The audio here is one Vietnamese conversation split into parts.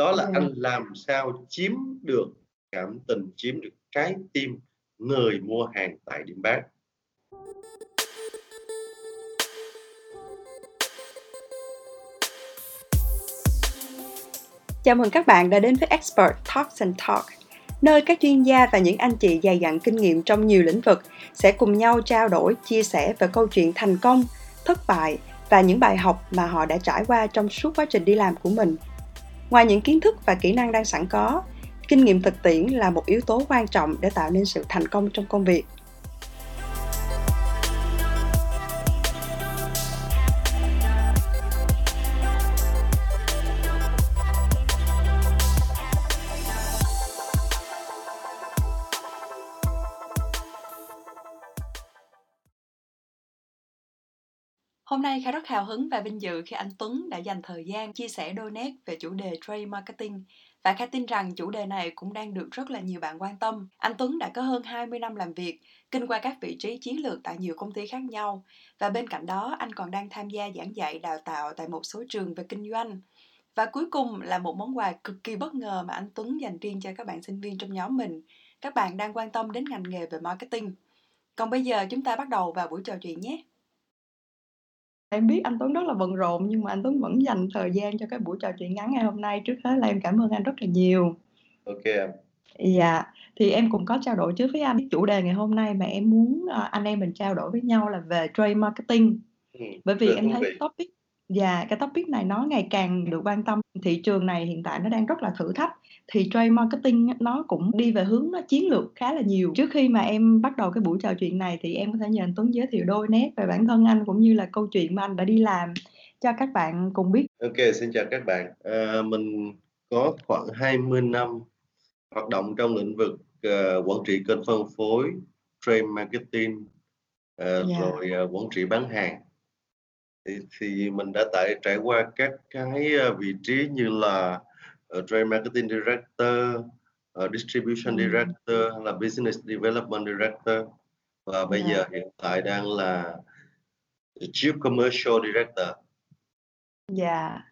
đó là Yeah. anh làm sao chiếm được cảm tình, chiếm được trái tim người mua hàng tại điểm bán. Chào mừng các bạn đã đến với Expert Talks and Talk, nơi các chuyên gia và những anh chị dày dặn kinh nghiệm trong nhiều lĩnh vực sẽ cùng nhau trao đổi, chia sẻ về câu chuyện thành công, thất bại và những bài học mà họ đã trải qua trong suốt quá trình đi làm của mình. Ngoài những kiến thức và kỹ năng đang sẵn có, kinh nghiệm thực tiễn là một yếu tố quan trọng để tạo nên sự thành công trong công việc. Hôm nay Kha rất hào hứng và vinh dự khi anh Tuấn đã dành thời gian chia sẻ đôi nét về chủ đề trade marketing và Kha tin rằng chủ đề này cũng đang được rất là nhiều bạn quan tâm. Anh Tuấn đã có hơn 20 năm làm việc, kinh qua các vị trí chiến lược tại nhiều công ty khác nhau và bên cạnh đó anh còn đang tham gia giảng dạy đào tạo tại một số trường về kinh doanh. Và cuối cùng là một món quà cực kỳ bất ngờ mà anh Tuấn dành riêng cho các bạn sinh viên trong nhóm mình. Các bạn đang quan tâm đến ngành nghề về marketing. Còn bây giờ chúng ta bắt đầu vào buổi trò chuyện nhé. Em biết anh Tuấn rất là bận rộn nhưng mà anh Tuấn vẫn dành thời gian cho cái buổi trò chuyện ngắn ngày hôm nay. Trước hết là em cảm ơn anh rất là nhiều. Ok em. Dạ, thì em cũng có trao đổi trước với anh chủ đề ngày hôm nay mà em muốn ờ, anh em mình trao đổi với nhau là về trade marketing. Ừ, Bởi vì em thấy vị. topic và cái topic này nó ngày càng được quan tâm. Thị trường này hiện tại nó đang rất là thử thách. Thì trade marketing nó cũng đi về hướng nó chiến lược khá là nhiều. Trước khi mà em bắt đầu cái buổi trò chuyện này thì em có thể nhờ anh Tuấn giới thiệu đôi nét về bản thân anh cũng như là câu chuyện mà anh đã đi làm cho các bạn cùng biết. Ok, xin chào các bạn. À, mình có khoảng 20 năm hoạt động trong lĩnh vực ờ, quản trị kênh phân phối, trade marketing, ờ, Dạ. rồi ờ, quản trị bán hàng. Thì, thì mình đã tại trải qua các cái vị trí như là ờ, trade marketing director, ờ, distribution Ừ. director, là business development director và bây Dạ. giờ hiện tại đang là chief commercial director. Dạ.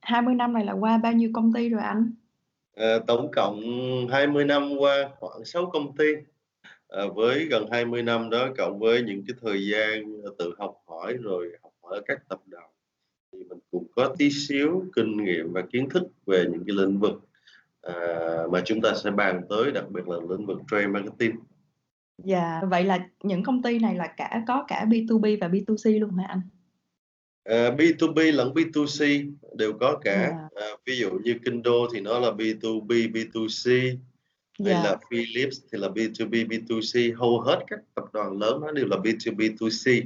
20 năm này là qua bao nhiêu công ty rồi anh? Ờ, tổng cộng 20 năm qua khoảng 6 công ty Ờ, với gần 20 năm đó cộng với những cái thời gian tự học hỏi rồi học hỏi ở các tập đoàn thì mình cũng có tí xíu kinh nghiệm và kiến thức về những cái lĩnh vực à, mà chúng ta sẽ bàn tới đặc biệt là lĩnh vực trade marketing Dạ, vậy là những công ty này là cả có cả B2B và B2C luôn hả anh? Ờ, B2B lẫn B2C đều có cả Dạ. Ờ, ví dụ như Kindo thì nó là B2B B2C hay Dạ. là Philips thì là B2B B2C hầu hết các tập đoàn lớn nó đều là B2B B2C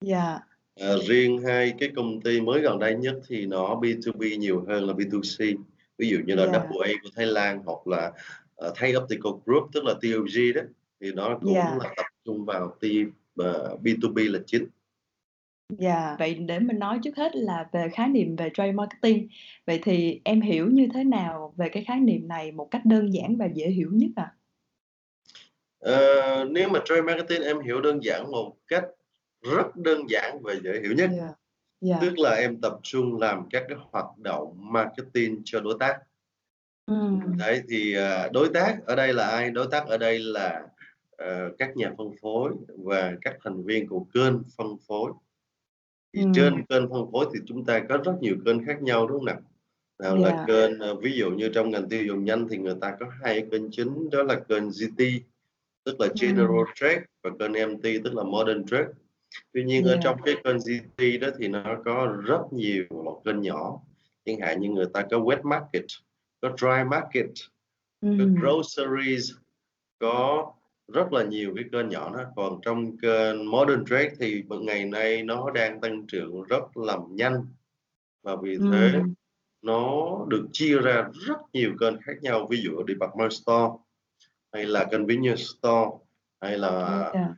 Dạ. Ờ, riêng hai cái công ty mới gần đây nhất thì nó B2B nhiều hơn là B2C ví dụ như là Dạ. WA của Thái Lan hoặc là uh, Thái Optical Group tức là TOG đó thì nó cũng Dạ. là tập trung vào team uh, B2B là chính Dạ, vậy để mình nói trước hết là về khái niệm về trade marketing. Vậy thì em hiểu như thế nào về cái khái niệm này một cách đơn giản và dễ hiểu nhất ạ? Ờ, nếu mà trade marketing em hiểu đơn giản một cách rất đơn giản và dễ hiểu nhất Dạ. Dạ. tức là em tập trung làm các cái hoạt động marketing cho đối tác Ừm. đấy thì à, đối tác ở đây là ai đối tác ở đây là ờ, các nhà phân phối và các thành viên của kênh phân phối thì Ừm. trên kênh phân phối thì chúng ta có rất nhiều kênh khác nhau đúng không nào nào là Dạ. kênh ờ, ví dụ như trong ngành tiêu dùng nhanh thì người ta có hai kênh chính đó là kênh GT tức là General Ừm. Trade và kênh MT tức là Modern Trade tuy nhiên ở Dạ. trong cái kênh GT đó thì nó có rất nhiều loại kênh nhỏ chẳng hạn như người ta có wet market có dry market có Ừm. groceries có rất là nhiều cái kênh nhỏ đó còn trong kênh modern trade thì ngày nay nó đang tăng trưởng rất là nhanh và vì thế Ừm. nó được chia ra rất nhiều kênh khác nhau ví dụ department store hay là convenience store hay là Dạ.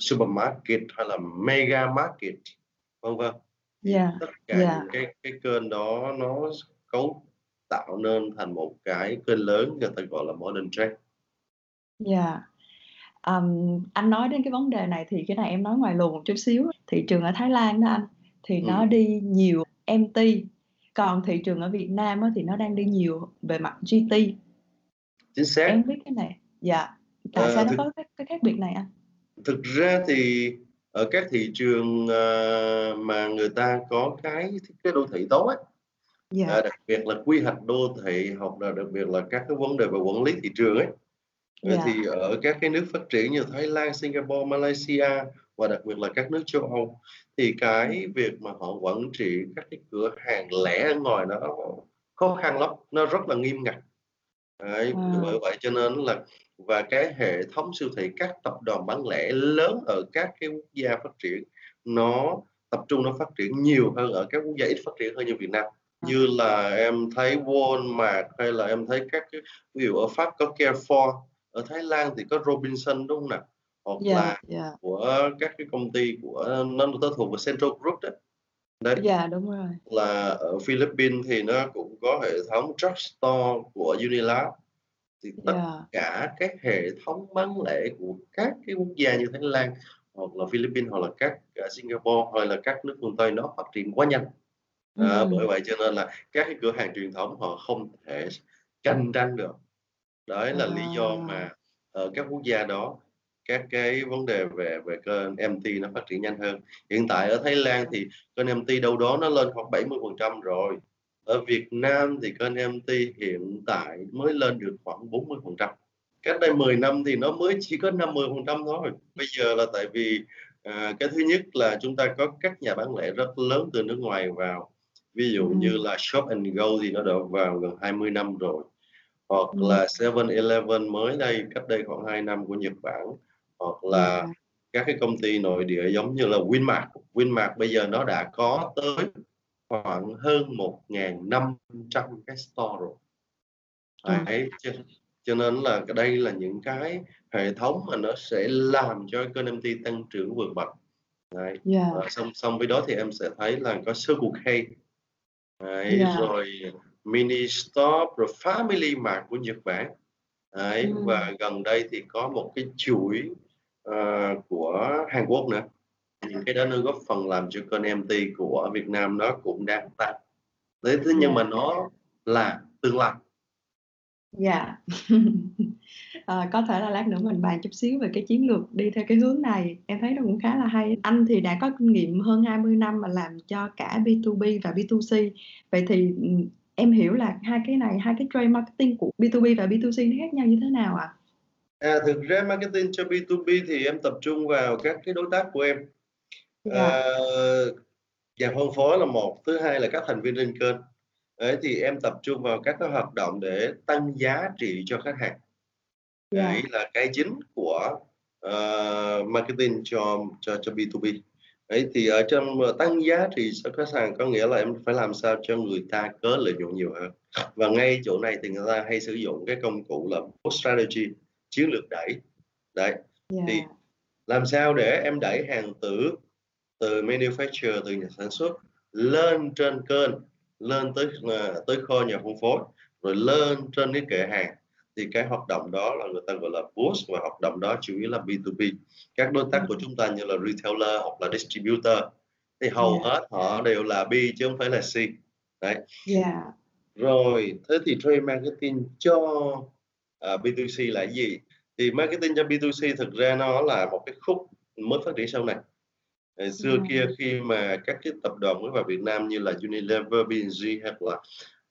Supermarket hay là mega market vân vân thì Dạ. tất cả Dạ. những cái cái kênh đó nó cấu tạo nên thành một cái kênh lớn người ta gọi là modern trade Dạ. Ờm, anh nói đến cái vấn đề này thì cái này em nói ngoài luồng một chút xíu. Thị trường ở Thái Lan đó anh, thì nó Ừm. đi nhiều MT, còn thị trường ở Việt Nam thì nó đang đi nhiều về mặt GT. Chính xác. Em biết cái này. Dạ. Tại Ờ, sao nó thực có cái cái khác biệt này anh? Thực ra thì ở các thị trường, ờ, mà người ta có cái thiết kế đô thị tốt á, Dạ. à, đặc biệt là quy hoạch đô thị hoặc là đặc biệt là các cái vấn đề về quản lý thị trường ấy. Vậy Dạ. thì ở các cái nước phát triển như Thái Lan, Singapore, Malaysia và đặc biệt là các nước châu Âu thì cái việc mà họ quản trị các cái cửa hàng lẻ ở ngoài nó khó khăn lắm, nó rất là nghiêm ngặt. Đấy, bởi À. vậy cho nên là và cái hệ thống siêu thị, các tập đoàn bán lẻ lớn ở các cái quốc gia phát triển nó tập trung nó phát triển nhiều hơn ở các quốc gia ít phát triển hơn như Việt Nam. Như là em thấy Walmart hay là em thấy các cái ví dụ ở Pháp có Carrefour, ở Thái Lan thì có Robinson, đúng hông nào? Hoặc Dạ, là dạ. của các cái công ty của nó nó thuộc về Central Group đó. Đấy. Dạ, đúng rồi. Là ở Philippines thì nó cũng có hệ thống drugstore của Unilab. Thì tất cả các hệ thống bán lẻ của các cái quốc gia như Thái Lan hoặc là Philippines hoặc là các, à, Singapore hay là các nước phương Tây nó phát triển quá nhanh. Đó, bởi Ừm. vậy cho nên là các cái cửa hàng truyền thống họ không thể cạnh tranh được. Đấy là lý do À. mà ở các quốc gia đó, các cái vấn đề về về kênh MT nó phát triển nhanh hơn. Hiện tại ở Thái Lan thì kênh MT đâu đó nó lên khoảng 70% rồi. Ở Việt Nam thì kênh MT hiện tại mới lên được khoảng 40%. Cách đây 10 năm thì nó mới chỉ có 50% thôi. Bây giờ là tại vì, à, cái thứ nhất là chúng ta có các nhà bán lẻ rất lớn từ nước ngoài vào. Ví dụ như Ừm. là Shop and Go thì nó đã vào gần 20 năm rồi. Hoặc Ừm. là 7-Eleven mới đây, cách đây khoảng 2 năm của Nhật Bản. Hoặc là Dạ. các cái công ty nội địa giống như là Winmart. Winmart bây giờ nó đã có tới khoảng hơn 1.500 cái store rồi. Ừm. Đấy, cho cho nên là đây là những cái hệ thống mà nó sẽ làm cho MT tăng trưởng vượt bậc. Đấy, Dạ. và song song với đó thì em sẽ thấy là có Circle K. Đấy, Dạ. rồi Mini Stop, rồi Family Mart của Nhật Bản. Đấy, Ừm. và gần đây thì có một cái chuỗi, ờ, của Hàn Quốc nữa. Những cái đó nó góp phần làm cho kênh MT của Việt Nam nó cũng đang tăng. Đấy, thế nhưng mà Dạ. nó là tương lai. Dạ. Ờ, có thể là lát nữa mình bàn chút xíu về cái chiến lược đi theo cái hướng này, em thấy nó cũng khá là hay. Anh thì đã có kinh nghiệm hơn 20 năm mà làm cho cả B2B và B2C. Vậy thì, ừm, em hiểu là hai cái này, hai cái trade marketing của B2B và B2C nó khác nhau như thế nào ạ? À, thực ra marketing cho B2B thì em tập trung vào các cái đối tác của em. Dạ. Ờ, nhà phân phối là một, thứ hai là các thành viên trên kênh. Đấy, thì em tập trung vào các cái hoạt động để tăng giá trị cho khách hàng. Đấy Dạ. là cái chính của, ờ, marketing cho cho cho B2B. Đấy, thì ở trong, tăng giá trị cho khách hàng có nghĩa là em phải làm sao cho người ta có lợi nhuận nhiều hơn. Và ngay chỗ này thì người ta hay sử dụng cái công cụ là push strategy, chiến lược đẩy. Đấy, thì Dạ. làm sao để em đẩy hàng từ từ manufacturer, từ nhà sản xuất lên trên kênh, lên tới, ờ, tới kho nhà phân phối, rồi lên trên cái kệ hàng. Thì cái hoạt động đó là người ta gọi là push và hoạt động đó chủ yếu là B2B. Các đối tác của chúng ta như là retailer hoặc là distributor thì hầu Dạ. hết họ đều là B chứ hông phải là C. Đấy. Dạ. Rồi, thế thì trade marketing cho, à, B2C là gì? Thì marketing cho B2C thực ra nó là một cái khúc mới phát triển sau này. Ngày xưa kia Ừm. khi mà các cái tập đoàn mới vào Việt Nam như là Unilever, P&G hoặc là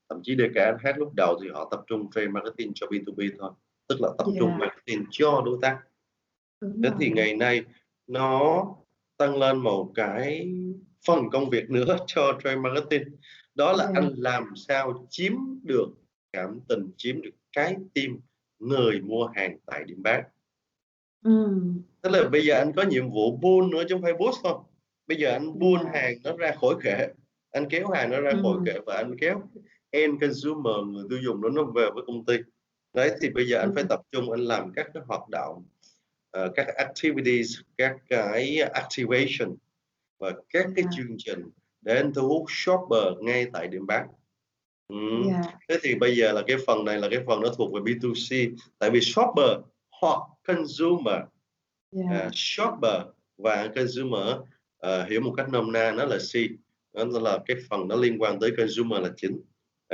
thậm chí DKSH lúc đầu thì họ tập trung trade marketing cho B2B thôi, tức là tập trung Dạ. marketing cho đối tác. Đúng Thế thì ngày nay nó tăng lên một cái phần công việc nữa cho trade marketing, đó là Dạ. anh làm sao chiếm được cảm tình, chiếm được trái tim người mua hàng tại điểm bán. Ừm. Tức là bây giờ anh có nhiệm vụ pull nữa chứ hông phải push đâu. Bây giờ anh Dạ. hàng nó ra khỏi kệ, anh kéo hàng nó ra khỏi Ừm. kệ và anh kéo end consumer, người tiêu dùng đó nó về với công ty. Đấy, thì bây giờ anh phải Ừm. tập trung anh làm các cái hoạt động, ờ, các activities, các cái activation và các cái Dạ. chương trình để anh thu hút shopper ngay tại điểm bán. Ừm, Dạ. thế thì bây giờ là cái phần này là cái phần nó thuộc về B2C, tại vì shopper hoặc consumer, à, Dạ. shopper và consumer, ờ, hiểu một cách nôm na nó là C, đó là cái phần nó liên quan tới consumer là chính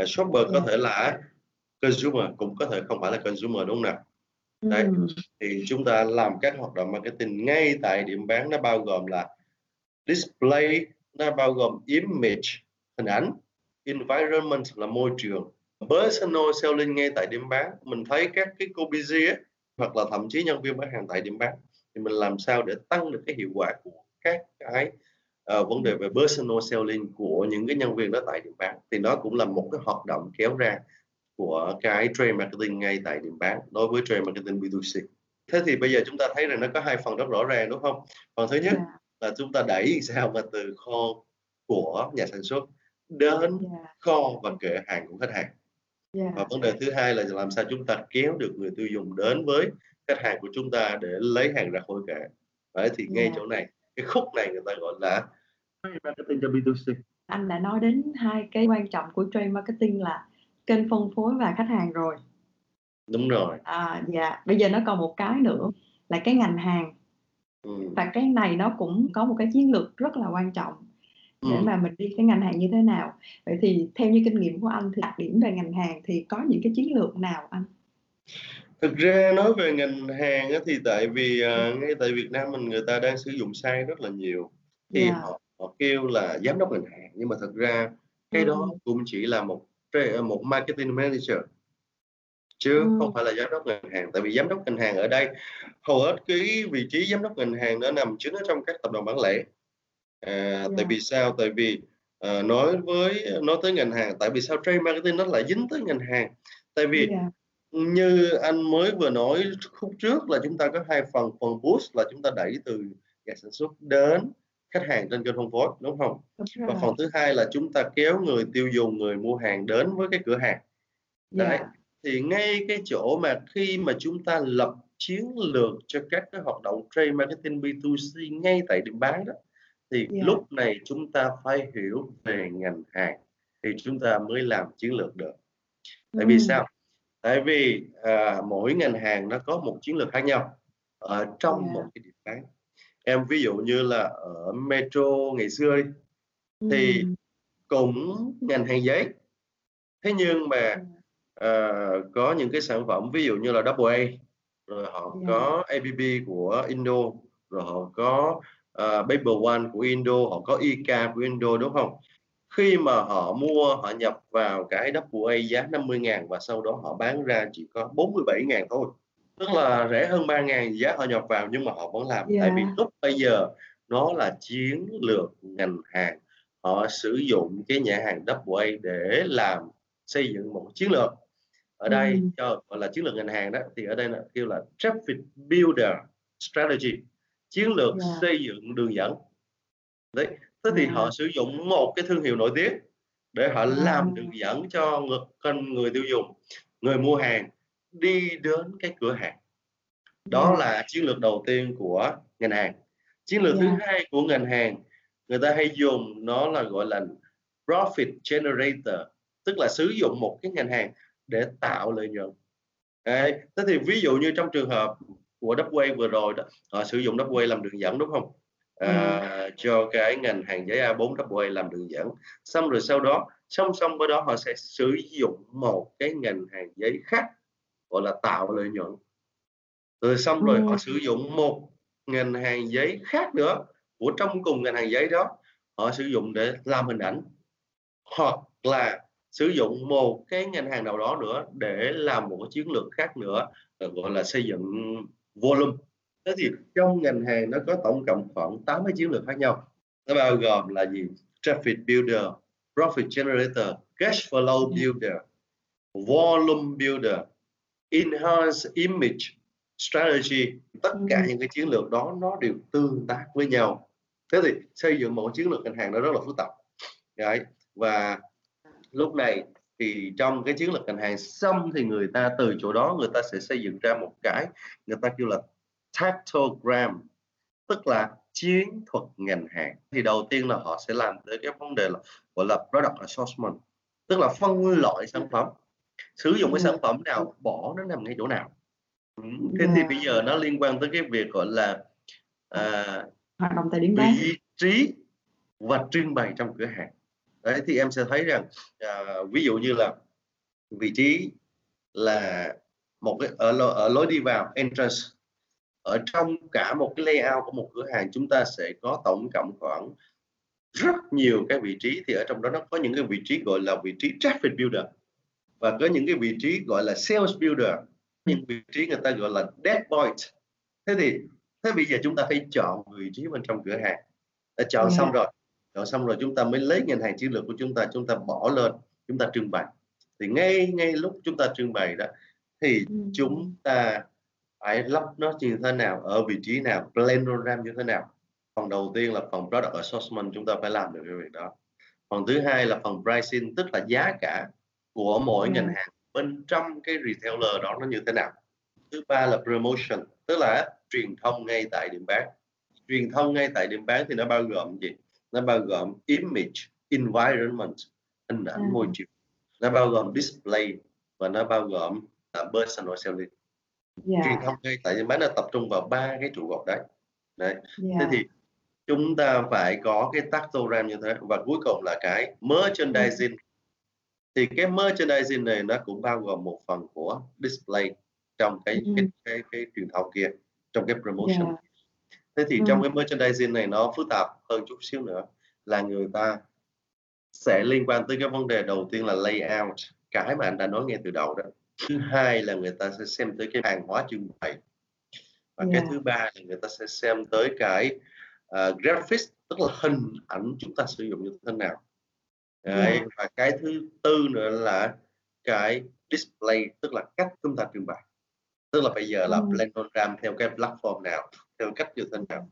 uh, shopper yeah. có thể là consumer cũng có thể không phải là consumer đúng không nào đấy ừ. thì chúng ta làm các hoạt động marketing ngay tại điểm bán nó bao gồm là display nó bao gồm image hình ảnh environment là môi trường personal selling ngay tại điểm bán mình thấy các cái cô busy ấy, hoặc là thậm chí nhân viên bán hàng tại điểm bán thì mình làm sao để tăng được cái hiệu quả của các cái uh, vấn đề về personal selling của những cái nhân viên đó tại điểm bán thì đó cũng là một cái hoạt động kéo ra của cái trade marketing ngay tại điểm bán đối với trade marketing B2C. Thế thì bây giờ chúng ta thấy rằng nó có hai phần rất rõ ràng đúng không? Phần thứ nhất yeah. Dạ. là chúng ta đẩy sao mà từ kho của nhà sản xuất đến yeah. Dạ. kho và kệ hàng của khách hàng. Yeah. Và vấn đề thứ hai là làm sao chúng ta kéo được người tiêu dùng đến với khách hàng của chúng ta để lấy hàng ra khỏi kệ. Đấy thì ngay yeah. chỗ này cái khúc này người ta gọi là marketing cho B2C. Anh đã nói đến hai cái quan trọng của trade marketing là kênh phân phối và khách hàng rồi đúng rồi à dạ bây giờ nó còn một cái nữa là cái ngành hàng ừ. và cái này nó cũng có một cái chiến lược rất là quan trọng để ừ. mà mình đi cái ngành hàng như thế nào vậy thì theo như kinh nghiệm của anh thì đặc điểm về ngành hàng thì có những cái chiến lược nào anh thực ra nói về ngành hàng thì tại vì uh, ngay tại Việt Nam mình người ta đang sử dụng sai rất là nhiều. Thì. Dạ. họ, họ kêu là giám đốc ngành hàng nhưng mà thực ra cái đó cũng chỉ là một một marketing manager chứ không phải là giám đốc ngành hàng. Tại vì giám đốc ngành hàng ở đây hầu hết cái vị trí giám đốc ngành hàng nó nằm chính ở trong các tập đoàn bán lẻ. À, tại vì sao? Tại vì à, nói với nói tới ngành hàng tại vì sao trade marketing nó lại dính tới ngành hàng? Tại vì yeah. Như anh mới vừa nói khúc trước là chúng ta có hai phần phần boost là chúng ta đẩy từ nhà sản xuất đến khách hàng trên kênh phân phối đúng không? Và phần thứ hai là chúng ta kéo người tiêu dùng người mua hàng đến với cái cửa hàng. Đấy yeah. thì ngay cái chỗ mà khi mà chúng ta lập chiến lược cho các cái hoạt động trade marketing B2C ngay tại điểm bán đó thì yeah. lúc này chúng ta phải hiểu về ngành hàng thì chúng ta mới làm chiến lược được. Tại vì sao tại vì à, mỗi ngành hàng nó có một chiến lược khác nhau ở trong yeah. một cái điểm bán em ví dụ như là ở metro ngày xưa đi thì ừ. cũng ngành hàng giấy thế nhưng mà uh, có những cái sản phẩm ví dụ như là double A rồi họ yeah. Dạ. có ABB của Indo rồi họ có uh, Paper One của Indo họ có IK của Indo đúng không khi mà họ mua họ nhập vào cái double A giá 50 ngàn và sau đó họ bán ra chỉ có 47 ngàn thôi tức là rẻ hơn 3 ngàn giá họ nhập vào nhưng mà họ vẫn làm yeah. tại vì lúc bây giờ nó là chiến lược ngành hàng họ sử dụng cái nhà hàng double A để làm xây dựng một chiến lược ở đây ừ. cho gọi là chiến lược ngành hàng đó thì ở đây là kêu là traffic builder strategy chiến lược yeah. xây dựng đường dẫn đấy thế thì họ sử dụng một cái thương hiệu nổi tiếng để họ làm đường dẫn cho người, người tiêu dùng người mua hàng đi đến cái cửa hàng đó yeah. là chiến lược đầu tiên của ngành hàng chiến lược yeah. thứ hai của ngành hàng người ta hay dùng nó là gọi là profit generator tức là sử dụng một cái ngành hàng để tạo lợi nhuận Đấy. thế thì ví dụ như trong trường hợp của Dubway vừa rồi đó họ sử dụng Dubway làm đường dẫn đúng không à, ừ. cho cái ngành hàng giấy A4 Dubway làm đường dẫn. Xong rồi sau đó song song với đó họ sẽ sử dụng một cái ngành hàng giấy khác gọi là tạo lợi nhuận. Rồi xong rồi họ sử dụng một ngành hàng giấy khác nữa của trong cùng ngành hàng giấy đó họ sử dụng để làm hình ảnh hoặc là sử dụng một cái ngành hàng nào đó nữa để làm một cái chiến lược khác nữa gọi là xây dựng volume thế thì trong ngành hàng nó có tổng cộng khoảng 80 chiến lược khác nhau nó bao gồm là gì traffic builder profit generator cash flow builder volume builder enhance image strategy tất cả ừ. những cái chiến lược đó nó đều tương tác với nhau thế thì xây dựng một chiến lược ngành hàng nó rất là phức tạp Đấy. và lúc này thì trong cái chiến lược ngành hàng xong thì người ta từ chỗ đó người ta sẽ xây dựng ra một cái người ta kêu là tactogram tức là chiến thuật ngành hàng. Thì đầu tiên là họ sẽ làm tới cái vấn đề là gọi là product assortment tức là phân loại sản phẩm. Sử dụng cái sản phẩm nào bỏ nó nằm ngay chỗ nào. Thế thì bây giờ nó liên quan tới cái việc gọi là à, hoạt động tại điểm bán. vị trí và trưng bày trong cửa hàng. Đấy thì em sẽ thấy rằng à, ví dụ như là vị trí là một cái ở ở lối đi vào entrance ở trong cả một cái layout của một cửa hàng chúng ta sẽ có tổng cộng khoảng rất nhiều cái vị trí. Thì ở trong đó nó có những cái vị trí gọi là vị trí traffic builder và có những cái vị trí gọi là sales builder. Những vị trí người ta gọi là dead point thế thì thế bây giờ chúng ta phải chọn vị trí bên trong cửa hàng. Đã chọn yeah. xong rồi chọn xong rồi chúng ta mới lấy ngành hàng chiến lược của chúng ta chúng ta bỏ lên chúng ta trưng bày. Thì ngay ngay lúc chúng ta trưng bày đó thì ừ. chúng ta phải lắp nó như thế nào ở vị trí nào planogram như thế nào. Phần đầu tiên là phần product assortment chúng ta phải làm được cái việc đó. Phần thứ hai là phần pricing tức là giá cả của mỗi ừ. ngành hàng bên trong cái retailer đó nó như thế nào. Thứ ba là promotion tức là truyền thông ngay tại điểm bán. Truyền thông ngay tại điểm bán thì nó bao gồm gì? Nó bao gồm image environment hình ảnh ừ. môi trường. Nó bao gồm display và nó bao gồm là personal selling yeah. truyền thông ngay tại điểm bán nó tập trung vào ba cái trụ cột đấy đấy yeah. thế thì chúng ta phải có cái tactogram như thế và cuối cùng là cái merchandising ừ. thì cái merchandising này nó cũng bao gồm một phần của display trong cái ừ. cái, cái, cái truyền thông kia trong cái promotion yeah. thế thì ừ. trong cái merchandising này nó phức tạp hơn chút xíu nữa là người ta sẽ liên quan tới cái vấn đề đầu tiên là layout cái mà anh đã nói ngay từ đầu đó thứ hai là người ta sẽ xem tới cái hàng hóa trưng bày và yeah. cái thứ ba là người ta sẽ xem tới cái uh, graphics tức là hình ảnh chúng ta sử dụng như thế nào Đấy, yeah. và cái thứ tư nữa là cái display tức là cách chúng ta trưng bày tức là bây giờ là ừ. planogram theo cái platform nào theo cách như thế nào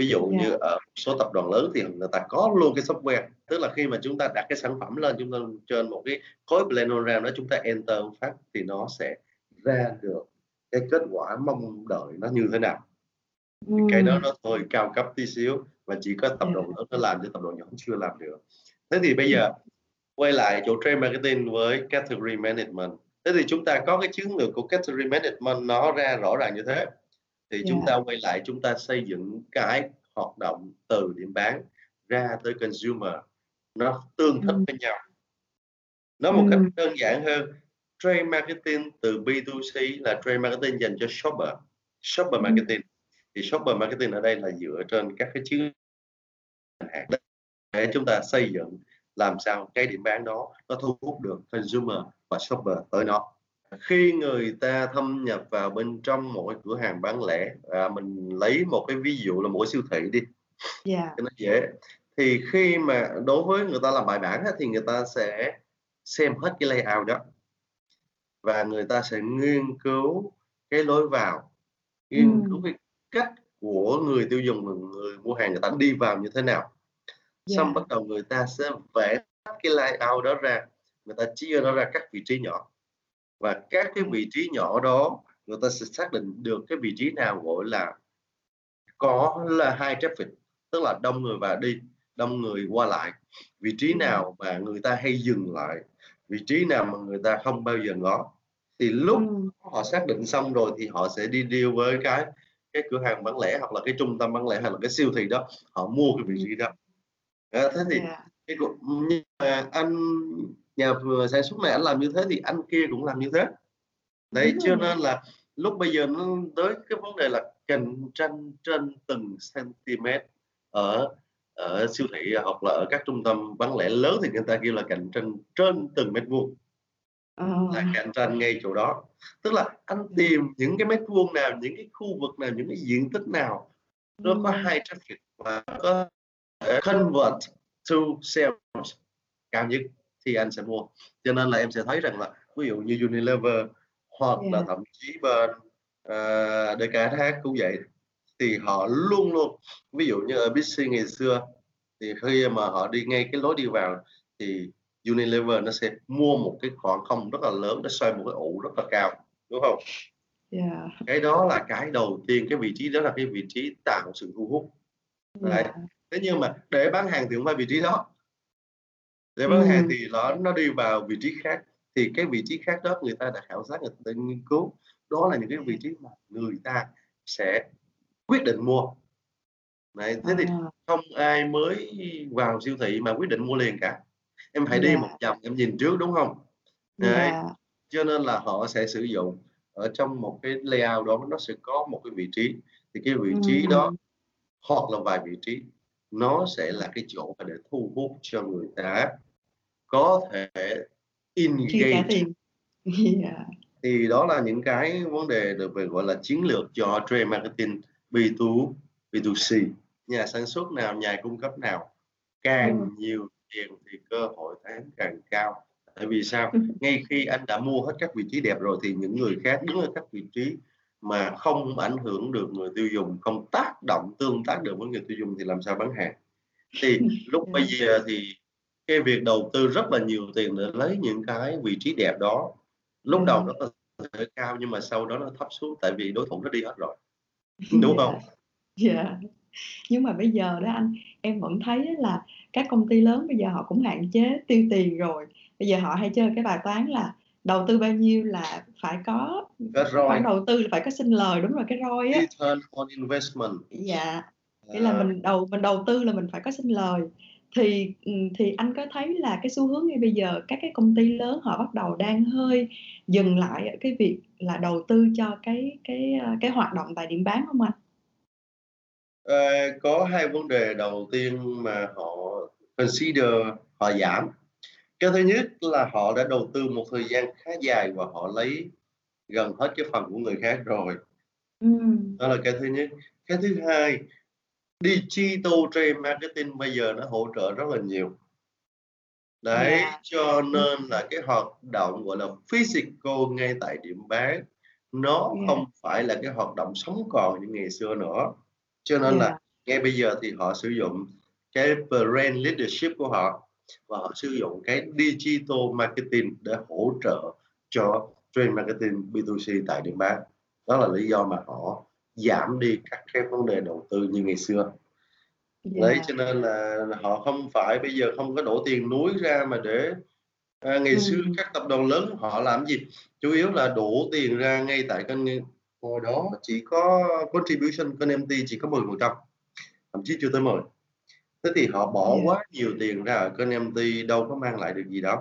ví dụ yeah. như ở số tập đoàn lớn thì người ta có luôn cái software. Tức là khi mà chúng ta đặt cái sản phẩm lên chúng ta trên một cái khối planogram đó chúng ta enter phát thì nó sẽ ra được cái kết quả mong đợi nó như thế nào. Ừ. cái đó nó thôi cao cấp tí xíu và chỉ có tập đoàn lớn nó làm chứ tập đoàn nhỏ chưa làm được. Thế thì bây giờ quay lại chỗ trade marketing với category management. Thế thì chúng ta có cái chiến lược của category management nó ra rõ ràng như thế. Thì yeah. chúng ta quay lại chúng ta xây dựng cái hoạt động từ điểm bán ra tới consumer nó tương thích ừ. với nhau nó một ừ. cách đơn giản hơn trade marketing từ B2C là trade marketing dành cho shopper shopper ừ. marketing thì shopper marketing ở đây là dựa trên các cái chiến hàng để chúng ta xây dựng làm sao cái điểm bán đó nó thu hút được consumer và shopper tới nó khi người ta thâm nhập vào bên trong một cái cửa hàng bán lẻ à, mình lấy một cái ví dụ là một siêu thị đi yeah. cho nó dễ thì khi mà đối với người ta làm bài bản thì người ta sẽ xem hết cái layout đó và người ta sẽ nghiên cứu cái lối vào nghiên cứu cái cách của người tiêu dùng người mua hàng người ta đi vào như thế nào yeah. xong bắt đầu người ta sẽ vẽ cái layout đó ra người ta chia nó ra các vị trí nhỏ và các cái vị trí nhỏ đó người ta sẽ xác định được cái vị trí nào gọi là có là high traffic tức là đông người vào đi đông người qua lại. Vị trí nào mà người ta hay dừng lại vị trí nào mà người ta không bao giờ ngó. Thì lúc họ xác định xong rồi thì họ sẽ đi deal với cái cái cửa hàng bán lẻ hoặc là cái trung tâm bán lẻ hay là cái siêu thị đó. Họ mua cái vị trí đó. À, thế thì yeah. Cái nhưng mà anh nhà sản xuất này anh làm như thế thì anh kia cũng làm như thế. Đấy cho nên là lúc bây giờ nó tới cái vấn đề là cạnh tranh trên từng cm ở ở siêu thị hoặc là ở các trung tâm bán lẻ lớn thì người ta kêu là cạnh tranh trên từng mét vuông. Oh. là cạnh tranh ngay chỗ đó. Tức là anh tìm những cái mét vuông nào những cái khu vực nào những cái diện tích nào nó có hai traffic và có convert to sales cao nhất thì anh sẽ mua cho nên là em sẽ thấy rằng là ví dụ như Unilever hoặc yeah. là thậm chí bên uh, DKSH cũng vậy thì họ luôn luôn ví dụ như ở Bixi ngày xưa thì khi mà họ đi ngay cái lối đi vào thì Unilever nó sẽ mua một cái khoảng không rất là lớn để xoay một cái ụ rất là cao đúng không? Yeah. Cái đó là cái đầu tiên cái vị trí đó là cái vị trí tạo sự thu hút. Yeah. Thế nhưng mà để bán hàng thì không phải vị trí đó. Để bán hàng thì nó nó đi vào vị trí khác. Thì cái vị trí khác đó người ta đã khảo sát người ta nghiên cứu. Đó là những cái vị trí mà người ta sẽ quyết định mua. Đấy, thế thì à. không ai mới vào siêu thị mà quyết định mua liền cả. Em hãy đi một vòng em nhìn trước đúng không? Đấy. Yeah. cho nên là họ sẽ sử dụng ở trong một cái layout đó nó sẽ có một cái vị trí. Thì cái vị trí đó Ừm. hoặc là vài vị trí nó sẽ là cái chỗ mà để thu hút cho người ta có thể engage. Yeah. thì đó là những cái vấn đề được về gọi là chiến lược cho trade marketing B2 B2C nhà sản xuất nào nhà cung cấp nào càng Ừm. nhiều tiền thì cơ hội thắng càng cao tại vì sao Ừm. ngay khi anh đã mua hết các vị trí đẹp rồi thì những người khác đứng ở các vị trí mà không ảnh hưởng được người tiêu dùng không tác động tương tác được với người tiêu dùng thì làm sao bán hàng thì lúc bây giờ thì cái việc đầu tư rất là nhiều tiền để lấy những cái vị trí đẹp đó lúc đầu Ừm. nó có thể cao nhưng mà sau đó nó thấp xuống tại vì đối thủ nó đi hết rồi đúng không Yeah. Yeah. Nhưng mà bây giờ đó anh, em vẫn thấy là các công ty lớn bây giờ họ cũng hạn chế tiêu tiền rồi. Bây giờ họ hay chơi cái bài toán là đầu tư bao nhiêu là phải có Cái ROI. đầu tư là phải có sinh lời, đúng rồi, cái ROI á. return on investment Dạ, nghĩa là à, mình đầu mình đầu tư là mình phải có sinh lời. Thì, ừm, thì anh có thấy là cái xu hướng ngay bây giờ các cái công ty lớn họ bắt đầu đang hơi dừng lại ở cái việc là đầu tư cho cái cái, a, cái hoạt động tại điểm bán hông anh? Ờ, có hai vấn đề đầu tiên mà họ consider họ giảm. Cái thứ nhất là họ đã đầu tư một thời gian khá dài và họ lấy gần hết cái phần của người khác rồi. Ừm. Đó là cái thứ nhất. Cái thứ hai, digital trade marketing bây giờ nó hỗ trợ rất là nhiều. Đấy, Yeah. cho nên là cái hoạt động, gọi là, physical ngay tại điểm bán nó Yeah. không phải là cái hoạt động sống còn như ngày xưa nữa. Cho nên là Yeah. ngay bây giờ thì họ sử dụng cái brand leadership của họ và họ sử dụng cái digital marketing để hỗ trợ cho trade marketing B2C tại điểm bán. Đó là lý do mà họ giảm đi các cái vấn đề đầu tư như ngày xưa. Đấy, Yeah. cho nên là họ không phải bây giờ không có đổ tiền núi ra mà để à, ngày xưa Ừm. các tập đoàn lớn họ làm gì? Chủ yếu là đổ tiền ra ngay tại kênh hồi đó chỉ có contribution kênh MT chỉ có 10%, thậm chí chưa tới 10. Thế thì họ bỏ Yeah. quá nhiều tiền ra ở kênh MT đâu có mang lại được gì đâu.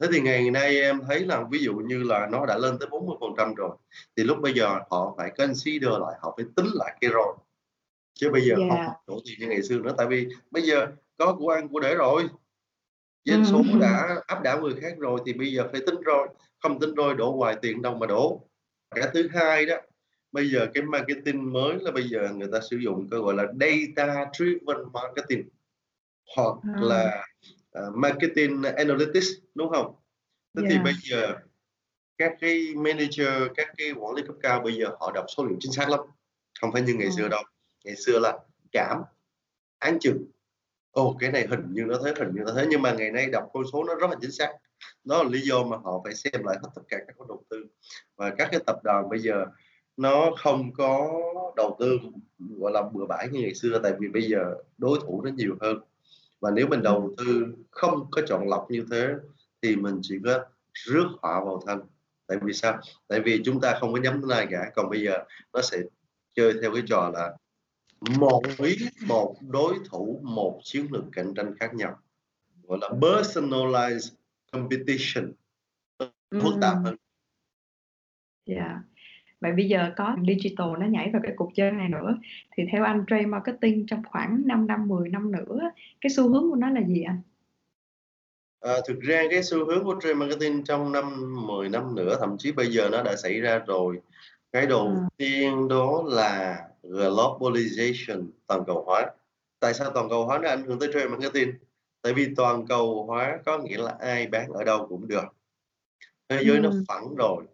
Thế thì ngày nay em thấy là ví dụ như là nó đã lên tới 40% rồi, thì lúc bây giờ họ phải consider lại, họ phải tính lại cái ROI. Chứ bây giờ không Yeah. đổ tiền như ngày xưa nữa, tại vì bây giờ có của ăn của để rồi. Doanh số Ừm. đã áp đảo người khác rồi thì bây giờ phải tính ROI, không tính ROI đổ hoài tiền đâu mà đổ. Cái thứ hai đó, bây giờ cái marketing mới là bây giờ người ta sử dụng cái gọi là data driven marketing hoặc À. là, ờ, marketing analytics, đúng không? Thế thì Yeah. bây giờ các cái manager, các cái quản lý cấp cao bây giờ họ đọc số liệu chính xác lắm, không phải như ngày xưa Ừm. đâu. Ngày xưa là cảm, áng chừng, ồ, cái này hình như nó thế, hình như nó thế, nhưng mà ngày nay đọc con số nó rất là chính xác. Đó là lý do mà họ phải xem lại hết tất cả các khoản đầu tư. Và các cái tập đoàn bây giờ nó không có đầu tư, gọi là, bừa bãi như ngày xưa, tại vì bây giờ đối thủ nó nhiều hơn. Và nếu mình đầu tư không có chọn lọc như thế thì mình chỉ có rước họa vào thân. Tại vì sao? Tại vì chúng ta không có nhắm ai cả, còn bây giờ nó sẽ chơi theo cái trò là mỗi một đối thủ một chiến lược cạnh tranh khác nhau, gọi là personalized competition, phức tạp Ừm. hơn. Yeah. Vậy bây giờ có digital nó nhảy vào cái cuộc chơi này nữa, thì theo anh trade marketing trong khoảng 5 năm, 10 năm nữa cái xu hướng của nó là gì anh? Ờ, thực ra cái xu hướng của trade marketing trong năm 10 năm nữa, thậm chí bây giờ nó đã xảy ra rồi. Cái đầu Ờ. tiên đó là globalization, toàn cầu hóa. Tại sao toàn cầu hóa nó ảnh hưởng tới trade marketing? Tại vì toàn cầu hóa có nghĩa là ai bán ở đâu cũng được. Thế giới nó Ừm. phẳng rồi,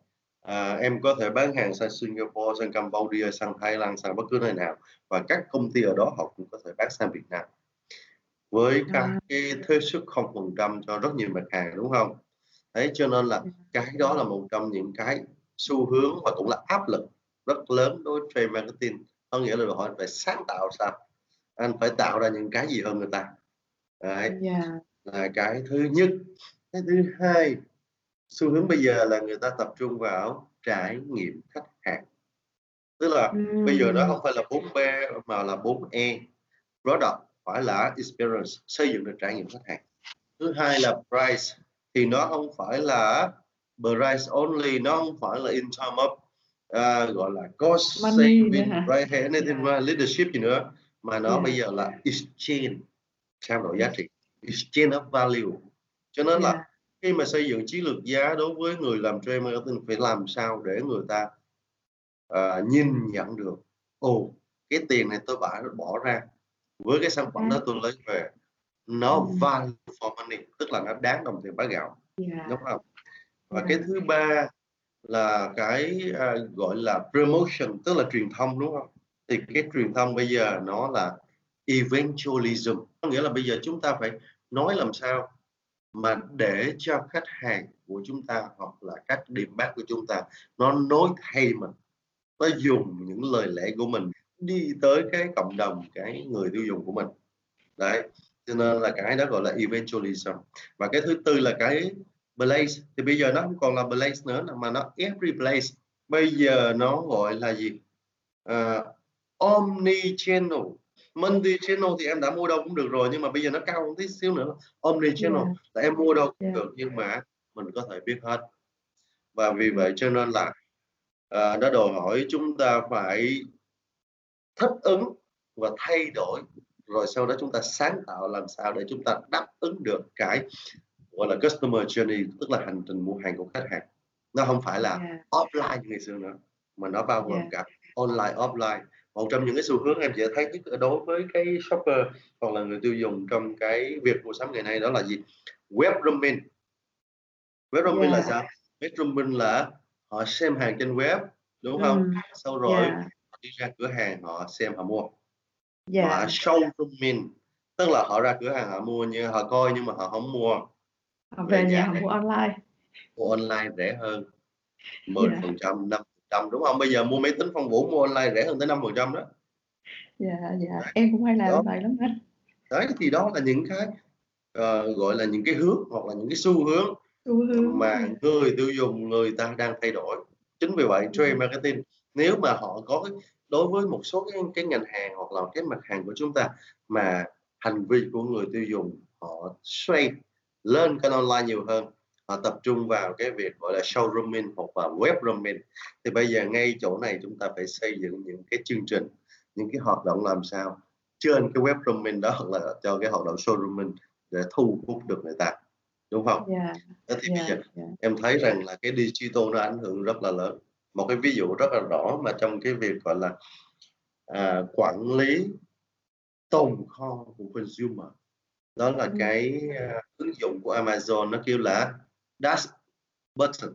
à, em có thể bán hàng sang Singapore, sang Cambodia, sang Thái Lan, sang bất cứ nơi nào và các công ty ở đó họ cũng có thể bán sang Việt Nam. Với các À. cái thuế suất 0% cho rất nhiều mặt hàng, đúng hông? Đấy, cho nên là Ừm. cái đó là một trong những cái xu hướng và cũng là áp lực rất lớn đối với trade marketing. Có nghĩa là đòi hỏi phải sáng tạo sao? Anh phải tạo ra những cái gì hơn người ta. Đấy, Yeah. là cái thứ nhất. Cái thứ hai, xu hướng bây giờ là người ta tập trung vào trải nghiệm khách hàng. Tức là bây giờ nó không phải là 4P mà là 4E, product phải là experience, xây dựng được trải nghiệm khách hàng. thứ hai là price thì nó không phải là price only nó không phải là in term of uh, gọi là cost Money saving right hay anything Yeah. leadership gì nữa mà nó Yeah. bây giờ là exchange trao đổi giá trị exchange of value cho nên là Yeah. Khi mà xây dựng chiến lược giá đối với người làm trade marketing phải làm sao để người ta ờ, nhìn nhận được ồ cái tiền này tôi bỏ bỏ ra với cái sản phẩm đó tôi lấy về nó value for money. Tức là nó đáng đồng tiền bá gạo Yeah. đúng không? Và Yeah. cái thứ ba là cái à, gọi là promotion tức là truyền thông đúng không? Thì cái truyền thông bây giờ nó là eventualism có nghĩa là bây giờ chúng ta phải nói làm sao mà để cho khách hàng của chúng ta hoặc là các điểm bán của chúng ta nó nói thay mình nó dùng những lời lẽ của mình đi tới cái cộng đồng cái người tiêu dùng của mình. Đấy cho nên là cái đó gọi là eventualism và cái thứ tư là cái place thì bây giờ nó không còn là place nữa mà nó every place bây giờ nó gọi là gì? Ờ, uh, omni channel multi channel thì em đã mua đâu cũng được rồi nhưng mà bây giờ nó cao hơn tí xíu nữa omni channel Yeah. là em mua đâu cũng Yeah. được nhưng mà mình có thể biết hết và vì vậy cho nên là à, nó đòi hỏi chúng ta phải thích ứng và thay đổi rồi sau đó chúng ta sáng tạo làm sao để chúng ta đáp ứng được cái gọi là customer journey tức là hành trình mua hàng của khách hàng nó không phải là Yeah. offline như ngày xưa nữa mà nó bao gồm Yeah. cả online offline một trong những cái xu hướng em sẽ thấy nhất đối với cái shopper hoặc là người tiêu dùng trong cái việc mua sắm ngày nay đó là gì web roaming web roaming là Yeah. sao web roaming là họ xem hàng trên web đúng không Mm. sau rồi Yeah. đi ra cửa hàng họ xem họ mua Yeah. họ showrooming tức là họ ra cửa hàng họ mua như họ coi nhưng mà họ không mua Họ về về nhà nhà họ mua online. mua online rẻ hơn 10 Dạ. phần trăm năm trăm đúng không bây giờ mua máy tính phong vũ mua online rẻ hơn tới năm phần trăm đó Dạ, dạ. Em cũng hay làm Đó. vậy lắm anh. đấy thì đó là những cái ờ, gọi là những cái hướng hoặc là những cái xu hướng Xu hướng. mà người tiêu dùng người ta đang thay đổi chính vì vậy trade marketing nếu mà họ có cái đối với một số cái, cái ngành hàng hoặc là cái mặt hàng của chúng ta mà hành vi của người tiêu dùng họ xoay lên kênh online nhiều hơn họ tập trung vào cái việc gọi là showrooming hoặc là web roaming thì bây giờ ngay chỗ này chúng ta phải xây dựng những cái chương trình những cái hoạt động làm sao trên cái web roaming đó hoặc là cho cái hoạt động showrooming để thu hút được người ta đúng không Dạ, Thế thì bây dạ, giờ dạ. em thấy rằng là cái digital nó ảnh hưởng rất là lớn một cái ví dụ rất là rõ mà trong cái việc gọi là à, quản lý tồn kho của consumer đó là Ừ. cái à, ứng dụng của Amazon nó kêu là dash button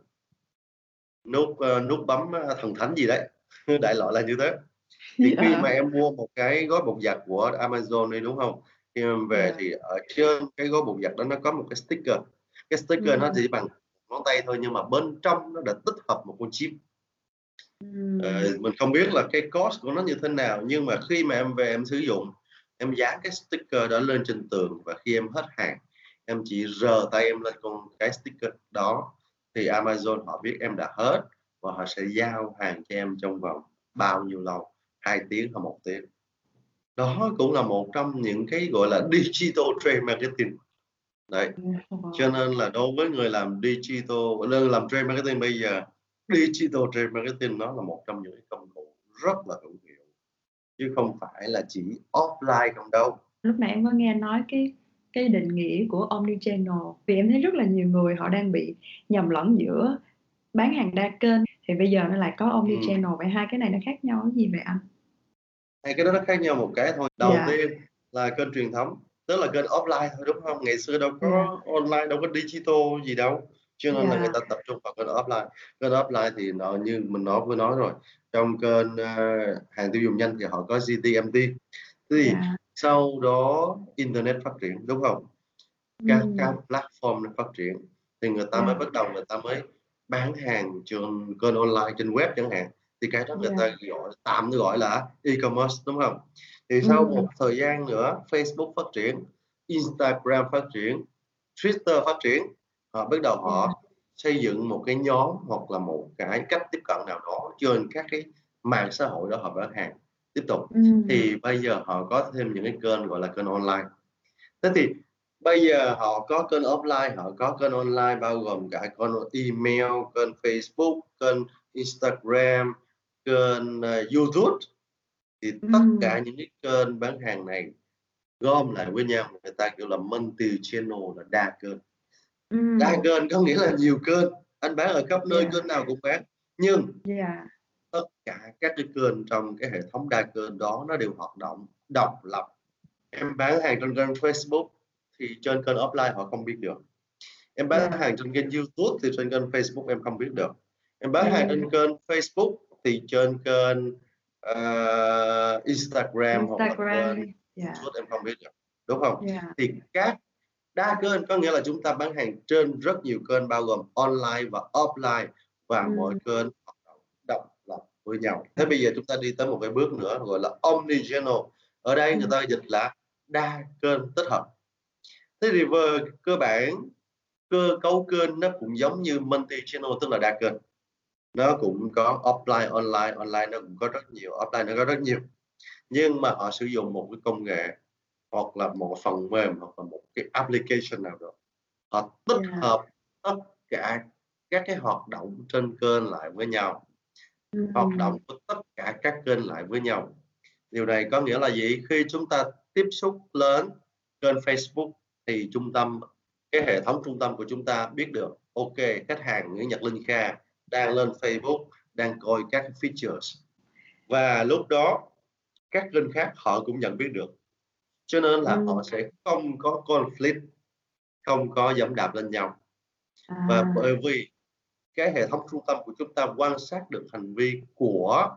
nút à, nút bấm à, thần thánh gì đấy đại loại là như thế thì khi Dạ. mà em mua một cái gói bột giặt của Amazon đi đúng không khi em về Dạ. thì ở trên cái gói bột giặt đó nó có một cái sticker cái sticker nó Ừ. chỉ bằng ngón tay thôi nhưng mà bên trong nó đã tích hợp một con chip. Ờ, mình không biết là cái cost của nó như thế nào nhưng mà khi mà em về em sử dụng em dán cái sticker đó lên trên tường và khi em hết hàng em chỉ rờ tay em lên con cái sticker đó. Thì Amazon họ biết em đã hết và họ sẽ giao hàng cho em trong vòng bao nhiêu lâu? Hai tiếng hay một tiếng? Đó cũng là một trong những cái gọi là digital trade marketing. Đấy. Cho nên là đối với người làm digital làm trade marketing bây giờ digital trade marketing nó là một trong những công cụ rất là hữu hiệu. Chứ không phải là chỉ offline không đâu. Lúc nãy em có nghe nói cái cái định nghĩa của omnichannel. Vì em thấy rất là nhiều người họ đang bị nhầm lẫn giữa bán hàng đa kênh thì bây giờ nó lại có omnichannel. Vậy hai cái này nó khác nhau cái gì vậy anh? hai cái đó nó khác nhau một cái thôi. Đầu Dạ. tiên là kênh truyền thống tức là kênh offline thôi đúng không? Ngày xưa đâu có online đâu có digital gì đâu. Cho nên là Dạ. người ta tập trung vào kênh offline. Kênh offline thì nó như mình nói vừa nói rồi. Trong kênh ờ, hàng tiêu dùng nhanh thì họ có GTMT thế thì Dạ. Sau đó internet phát triển đúng không các Ừm. các platform nó phát triển thì người ta mới Dạ. bắt đầu người ta mới bán hàng trên kênh online trên web chẳng hạn thì cái đó người Dạ. ta gọi tạm gọi là e-commerce đúng không thì sau Ừm. một thời gian nữa Facebook phát triển Instagram phát triển Twitter phát triển họ bắt đầu họ xây dựng một cái nhóm hoặc là một cái cách tiếp cận nào đó trên các cái mạng xã hội đó họ bán hàng tiếp tục Ừm. thì bây giờ họ có thêm những cái kênh gọi là kênh online thế thì bây giờ họ có kênh offline họ có kênh online bao gồm cả kênh email kênh Facebook kênh Instagram kênh uh, YouTube thì tất Ừm. cả những cái kênh bán hàng này gom lại với nhau người ta kêu là multi channel là đa kênh Ừm. đa kênh có nghĩa là nhiều kênh anh bán ở khắp nơi Yeah. kênh nào cũng bán nhưng Yeah. Cả các cái kênh trong cái hệ thống đa kênh đó nó đều hoạt động độc lập em bán hàng trên kênh Facebook thì trên kênh offline họ không biết được em bán Yeah. hàng trên kênh YouTube thì trên kênh Facebook em không biết được em bán hàng Yeah. trên kênh Facebook thì trên kênh ờ, Instagram, hoặc là Instagram kênh. Yeah. YouTube em không biết được đúng không Yeah. thì các đa kênh có nghĩa là chúng ta bán hàng trên rất nhiều kênh bao gồm online và offline và Ừm. mọi kênh hoạt động độc lập với nhau. Thế bây giờ chúng ta đi tới một cái bước nữa gọi là omnichannel. Ở đây người Ừm. ta dịch là đa kênh tích hợp. Thế thì về cơ bản cơ cấu kênh nó cũng giống như multi channel tức là đa kênh. Nó cũng có offline online online nó cũng có rất nhiều offline nó có rất nhiều. Nhưng mà họ sử dụng một cái công nghệ hoặc là một phần mềm hoặc là một cái application nào đó họ tích Yeah. hợp tất cả các cái hoạt động trên kênh lại với nhau hoạt động của tất cả các kênh lại với nhau. Điều này có nghĩa là gì? Khi chúng ta tiếp xúc lớn kênh Facebook thì trung tâm cái hệ thống trung tâm của chúng ta biết được ok khách hàng Nguyễn Nhật Linh Kha đang lên Facebook đang coi các features. Và lúc đó các kênh khác họ cũng nhận biết được. Cho nên là Ừm. họ sẽ không có conflict không có dẫm đạp lên nhau. Và À. bởi vì cái hệ thống trung tâm của chúng ta quan sát được hành vi của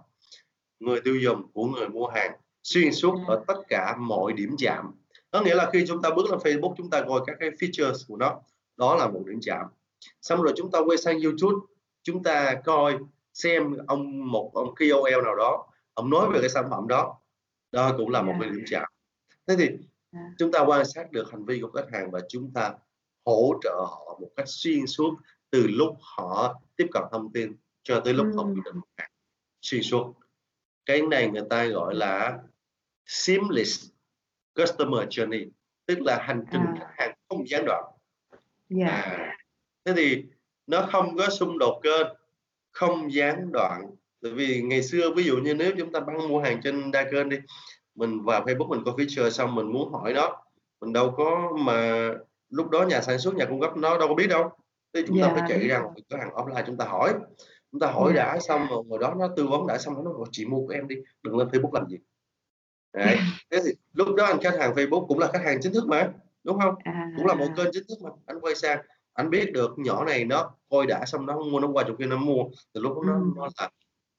người tiêu dùng của người mua hàng xuyên suốt À. ở tất cả mọi điểm chạm có nghĩa là khi chúng ta bước lên Facebook chúng ta coi các cái features của nó đó là một điểm chạm xong rồi chúng ta quay sang YouTube chúng ta coi xem ông một ông KOL nào đó ông nói về cái sản phẩm đó đó cũng là một Yeah. cái điểm chạm thế thì À. chúng ta quan sát được hành vi của khách hàng và chúng ta hỗ trợ họ một cách xuyên suốt từ lúc họ tiếp cận thông tin cho tới lúc họ Ừm. quyết định mua hàng xuyên suốt cái này người ta gọi là seamless customer journey tức là hành trình À. khách hàng không gián đoạn Yeah. à, thế thì nó không có xung đột kênh không gián đoạn bởi vì ngày xưa ví dụ như nếu chúng ta bán mua hàng trên đa kênh đi mình vào Facebook mình có feature xong mình muốn hỏi nó mình đâu có mà lúc đó nhà sản xuất nhà cung cấp nó đâu có biết đâu thế chúng ta Dạ, phải chạy đúng ra một cửa hàng offline chúng ta hỏi chúng ta hỏi Dạ. đã xong rồi hồi đó nó tư vấn đã xong nó nói chị mua của em đi đừng lên Facebook làm gì Đấy. thế thì lúc đó anh khách hàng Facebook cũng là khách hàng chính thức mà đúng không À. cũng là một kênh chính thức mà anh quay sang anh biết được nhỏ này nó coi đã xong nó không mua nó qua chỗ kia nó mua từ lúc đó nó, Ừm. nó là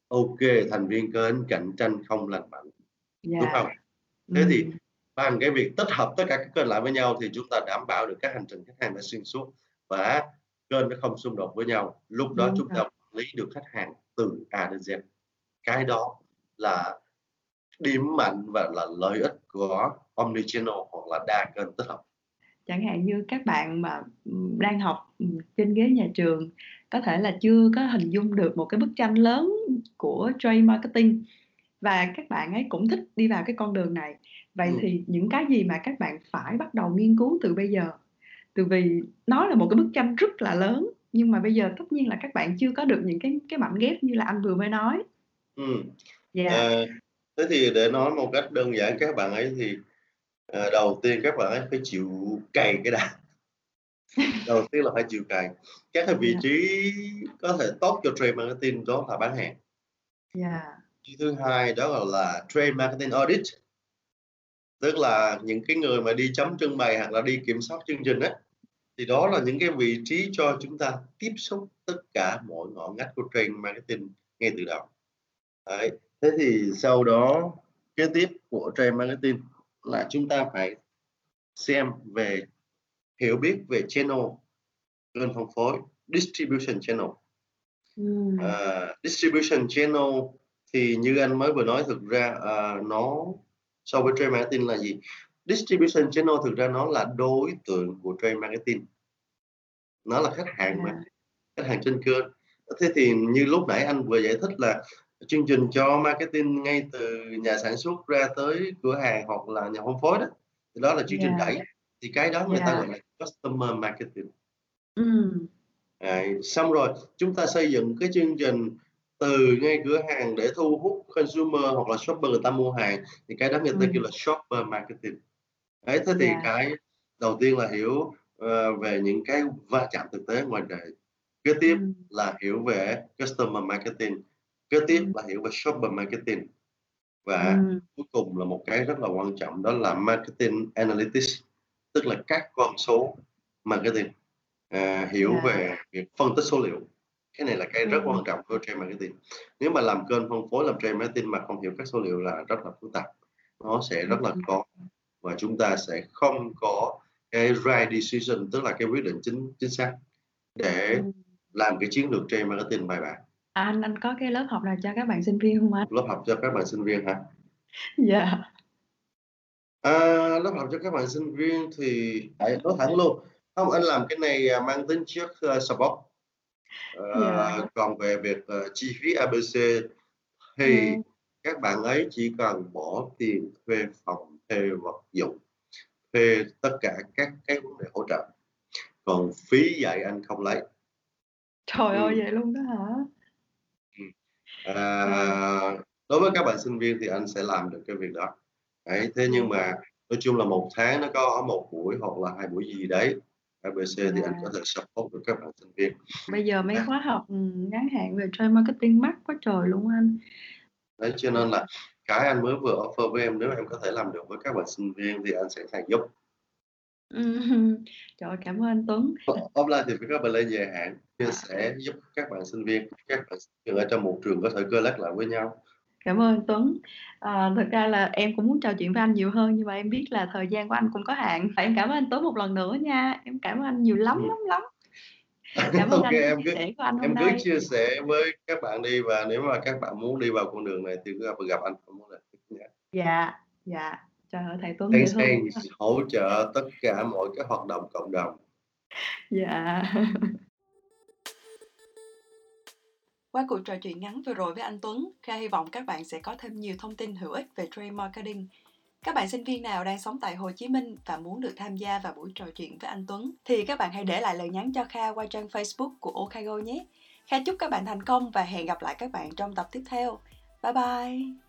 ok thành viên kênh cạnh tranh không lành mạnh đúng Yeah. không thế thì Ừm. bằng cái việc tích hợp tất cả các kênh lại với nhau thì chúng ta đảm bảo được các hành trình khách hàng đã xuyên suốt và kênh nó không xung đột với nhau lúc đó Đúng chúng ta quản lý được khách hàng từ A đến Z cái đó là điểm mạnh và là lợi ích của omnichannel hoặc là đa kênh tích hợp Chẳng hạn như các bạn mà, ừm, đang học, ừm, trên ghế nhà trường có thể là chưa có hình dung được một cái bức tranh lớn của trade marketing và các bạn ấy cũng thích đi vào cái con đường này. Vậy Ừm. thì những cái gì mà các bạn phải bắt đầu nghiên cứu từ bây giờ? Từ vì nó là một cái bức tranh rất là lớn, nhưng mà bây giờ tất nhiên là các bạn chưa có được những cái cái mảnh ghép như là anh vừa mới nói. Ừm. Yeah. Ờ, thế thì để nói một cách đơn giản các bạn ấy thì, ờ, đầu tiên các bạn ấy phải chịu cày cái đã. Đầu tiên là phải chịu cày. Các cái vị Yeah. trí có thể tốt cho trade marketing đó là bán hàng. Yeah. Cái thứ hai đó là là trade marketing audit. Tức là những cái người mà đi chấm trưng bày hoặc là đi kiểm soát chương trình á, thì đó là những cái vị trí cho chúng ta tiếp xúc tất cả mọi ngõ ngách của trade marketing ngay từ đầu. Đấy, thế thì sau đó kế tiếp của trade marketing là chúng ta phải xem về hiểu biết về channel, kênh phân phối, distribution channel. Ờ, distribution channel thì như anh mới vừa nói thực ra, ờ, nó so với trade marketing là gì? Distribution channel thực ra nó là đối tượng của trade marketing. Nó là khách hàng mà, À. khách hàng trên kênh. Thế thì như lúc nãy anh vừa giải thích là chương trình cho marketing ngay từ nhà sản xuất ra tới cửa hàng hoặc là nhà phân phối đó, thì đó là chương trình Yeah. đẩy. thì cái đó người ta Yeah. gọi là customer marketing. Ừm. Đấy, xong rồi chúng ta xây dựng cái chương trình từ ngay cửa hàng để thu hút consumer hoặc là shopper người ta mua hàng, thì cái đó người ta kêu Ừm. là shopper marketing. Đấy, thế thì Yeah. cái đầu tiên là hiểu, ờ, về những cái va chạm thực tế ngoài đời. Kế tiếp Ừm. là hiểu về customer marketing, kế tiếp Ừm. là hiểu về shopper marketing. Và Ừm. cuối cùng là một cái rất là quan trọng đó là marketing analytics, tức là các con số marketing, à, hiểu Yeah. về việc phân tích số liệu. Cái này là cái rất quan trọng của trade marketing. Nếu mà làm kênh phân phối, làm trade marketing mà không hiểu các số liệu là rất là phức tạp, nó sẽ rất là khó và chúng ta sẽ không có cái right decision, tức là cái quyết định chính chính xác để Ừm. làm cái chiến lược trade marketing bài bản. À, anh anh có cái lớp học nào cho các bạn sinh viên hông anh? Lớp học cho các bạn sinh viên hả? Yeah. À, lớp học cho các bạn sinh viên thì tại nói thẳng luôn, không, anh làm cái này, à, mang tính chất, ơ, support. Ờ, Yeah. còn về việc, ờ, chi phí ABC thì Ừm. các bạn ấy chỉ cần bỏ tiền thuê phòng, thuê vật dụng, thuê tất cả các cái vấn đề hỗ trợ, còn phí dạy anh không lấy. Trời ơi, Ừm. vậy luôn đó hả? Wow. À, đối với các bạn sinh viên thì anh sẽ làm được cái việc đó. Đấy, thế nhưng mà nói chung là 1 tháng nó có 1 buổi hoặc là 2 buổi gì đấy, ABC thì anh có Yeah. thể support được các bạn sinh viên. Bây giờ mấy À. khóa học, ngắn hạn về trade marketing mắc quá trời luôn anh. Đấy, cho nên là cái anh mới vừa offer với em, nếu em có thể làm được với các bạn sinh viên thì anh sẵn sàng giúp. Trời cảm ơn anh Tuấn. Offline thì phải có plan dài hạn, chia À. sẻ giúp các bạn sinh viên, các bạn sinh viên ở trong một trường có thể collab lại với nhau. Cảm ơn anh Tuấn. Ờ, thực ra là em cũng muốn trò chuyện với anh nhiều hơn nhưng mà em biết là thời gian của anh cũng có hạn. Em cảm ơn anh Tuấn một lần nữa nha, em cảm ơn anh nhiều lắm, Ừm. lắm, lắm. Cảm ơn Ô anh em cứ của anh hôm em cứ nay. chia sẻ với các bạn đi và nếu mà các bạn muốn đi vào con đường này thì cứ gặp gặp anh không vấn đề nhé. Dạ, dạ. Trời ơi, thầy Tuấn Thanks quá. hỗ trợ tất cả mọi cái hoạt động cộng đồng. Dạ. Qua cuộc trò chuyện ngắn vừa rồi với anh Tuấn, Kha hy vọng các bạn sẽ có thêm nhiều thông tin hữu ích về trade marketing. Các bạn sinh viên nào đang sống tại Hồ Chí Minh và muốn được tham gia vào buổi trò chuyện với anh Tuấn thì các bạn hãy để lại lời nhắn cho Kha qua trang Facebook của Okago nhé. Kha chúc các bạn thành công và hẹn gặp lại các bạn trong tập tiếp theo. Bye bye!